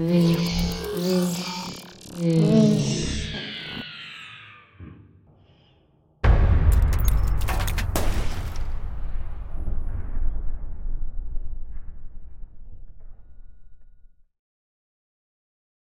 Hum.